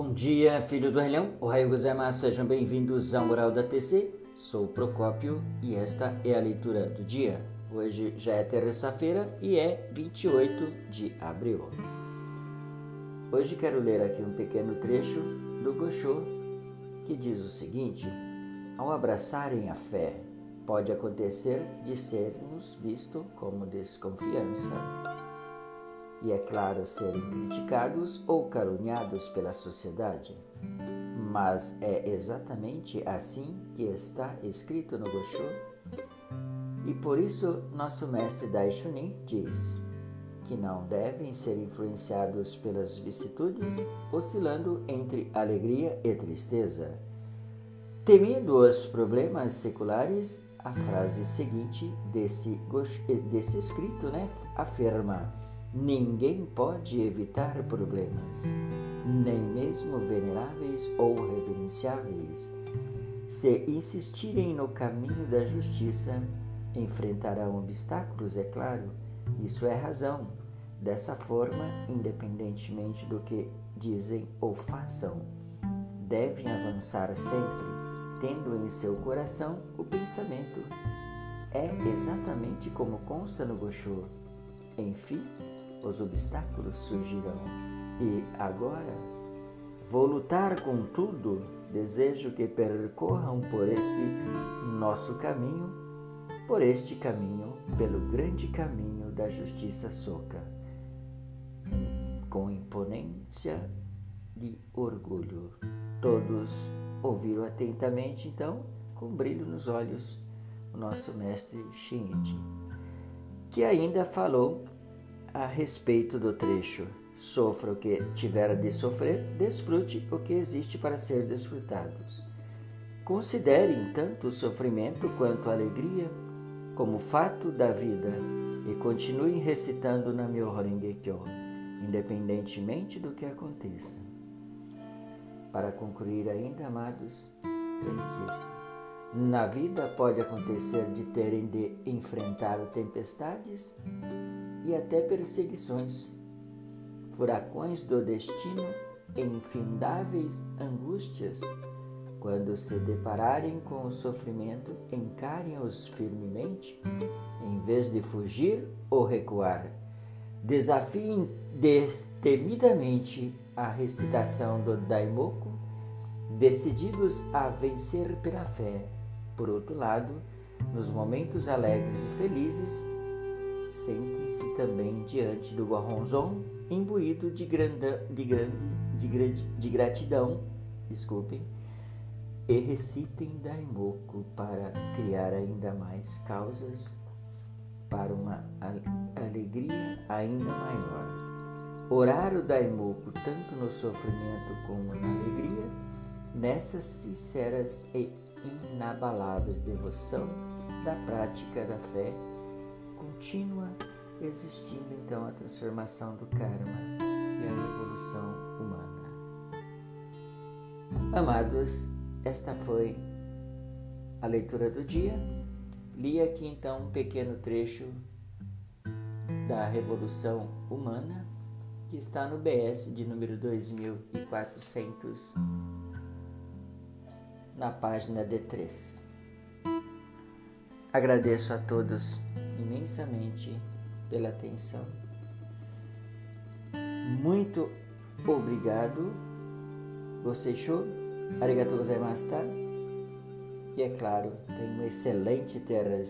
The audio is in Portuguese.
Bom dia, filho do relhão. O Raio gozaimasu, sejam bem-vindos ao Mural da TC. Sou o Procópio e esta é a leitura do dia. Hoje já é terça-feira e é 28 de abril. Hoje quero ler aqui um pequeno trecho do Gosho que diz o seguinte: Ao abraçarem a fé, pode acontecer de sermos vistos como desconfiança e, é claro, serem criticados ou caluniados pela sociedade. Mas é exatamente assim que está escrito no Gosho. E por isso nosso mestre Daishonin diz que não devem ser influenciados pelas vicissitudes, oscilando entre alegria e tristeza. Temido os problemas seculares, a frase seguinte desse, desse escrito né, afirma Ninguém pode evitar problemas, nem mesmo veneráveis ou reverenciáveis. Se insistirem no caminho da justiça, enfrentarão obstáculos, é claro, isso é razão. Dessa forma, independentemente do que dizem ou façam, devem avançar sempre, tendo em seu coração o pensamento. É exatamente como consta no Gosho. Enfim, os obstáculos surgirão. E agora vou lutar com tudo, desejo que percorram por esse nosso caminho, por este caminho, pelo grande caminho da justiça soca, com imponência de orgulho. Todos ouviram atentamente, então, com brilho nos olhos, o nosso mestre Shinichi, que ainda falou a respeito do trecho. Sofra o que tiver de sofrer, desfrute o que existe para ser desfrutado. Considerem tanto o sofrimento quanto a alegria como fato da vida e continuem recitando na Myoho Renge-kyo, independentemente do que aconteça. Para concluir ainda, amados, ele diz: Na vida pode acontecer de terem de enfrentar tempestades e até perseguições, furacões do destino e infindáveis angústias. Quando se depararem com o sofrimento, encarem-os firmemente, em vez de fugir ou recuar. Desafiem destemidamente a recitação do Daimoku, decididos a vencer pela fé. Por outro lado, nos momentos alegres e felizes, sentem-se também diante do Guarronzon, imbuído de, granda, de, grande, de, grande, de gratidão, desculpem, e recitem Daimoku para criar ainda mais causas para uma alegria ainda maior. Orar o Daimoku tanto no sofrimento como na alegria, nessas sinceras e inabaláveis devoção da prática da fé contínua, existindo então a transformação do karma e a evolução humana. Amados, esta foi a leitura do dia. Li aqui então um pequeno trecho da Revolução Humana que está no BS de número 2400 na página D3. Agradeço a todos imensamente pela atenção. Muito obrigado. Você show? Arigatou gozaimashita. E é claro, tenho um excelente terra de